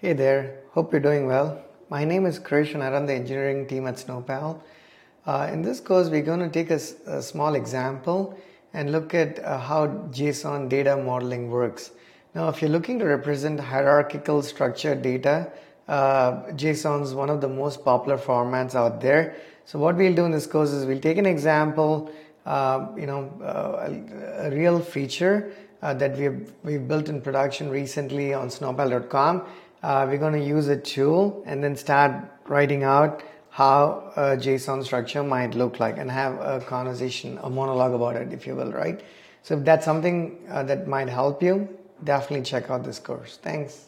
Hey there, hope you're doing well. My name is Krish and I run the engineering team at Snowpal. Uh, in this course, we're going to take a, small example and look at uh, how JSON data modeling works. Now, if you're looking to represent hierarchical structured data, uh, JSON is one of the most popular formats out there. So what we'll do in this course is we'll take an example, uh, you know, uh, a, a, real feature uh, that we've, we've built in production recently on snowpal.com uh, we're going to use a tool and then start writing out how a JSON structure might look like and have a conversation, a monologue about it, if you will, right? So if that's something uh, that might help you, definitely check out this course. Thanks.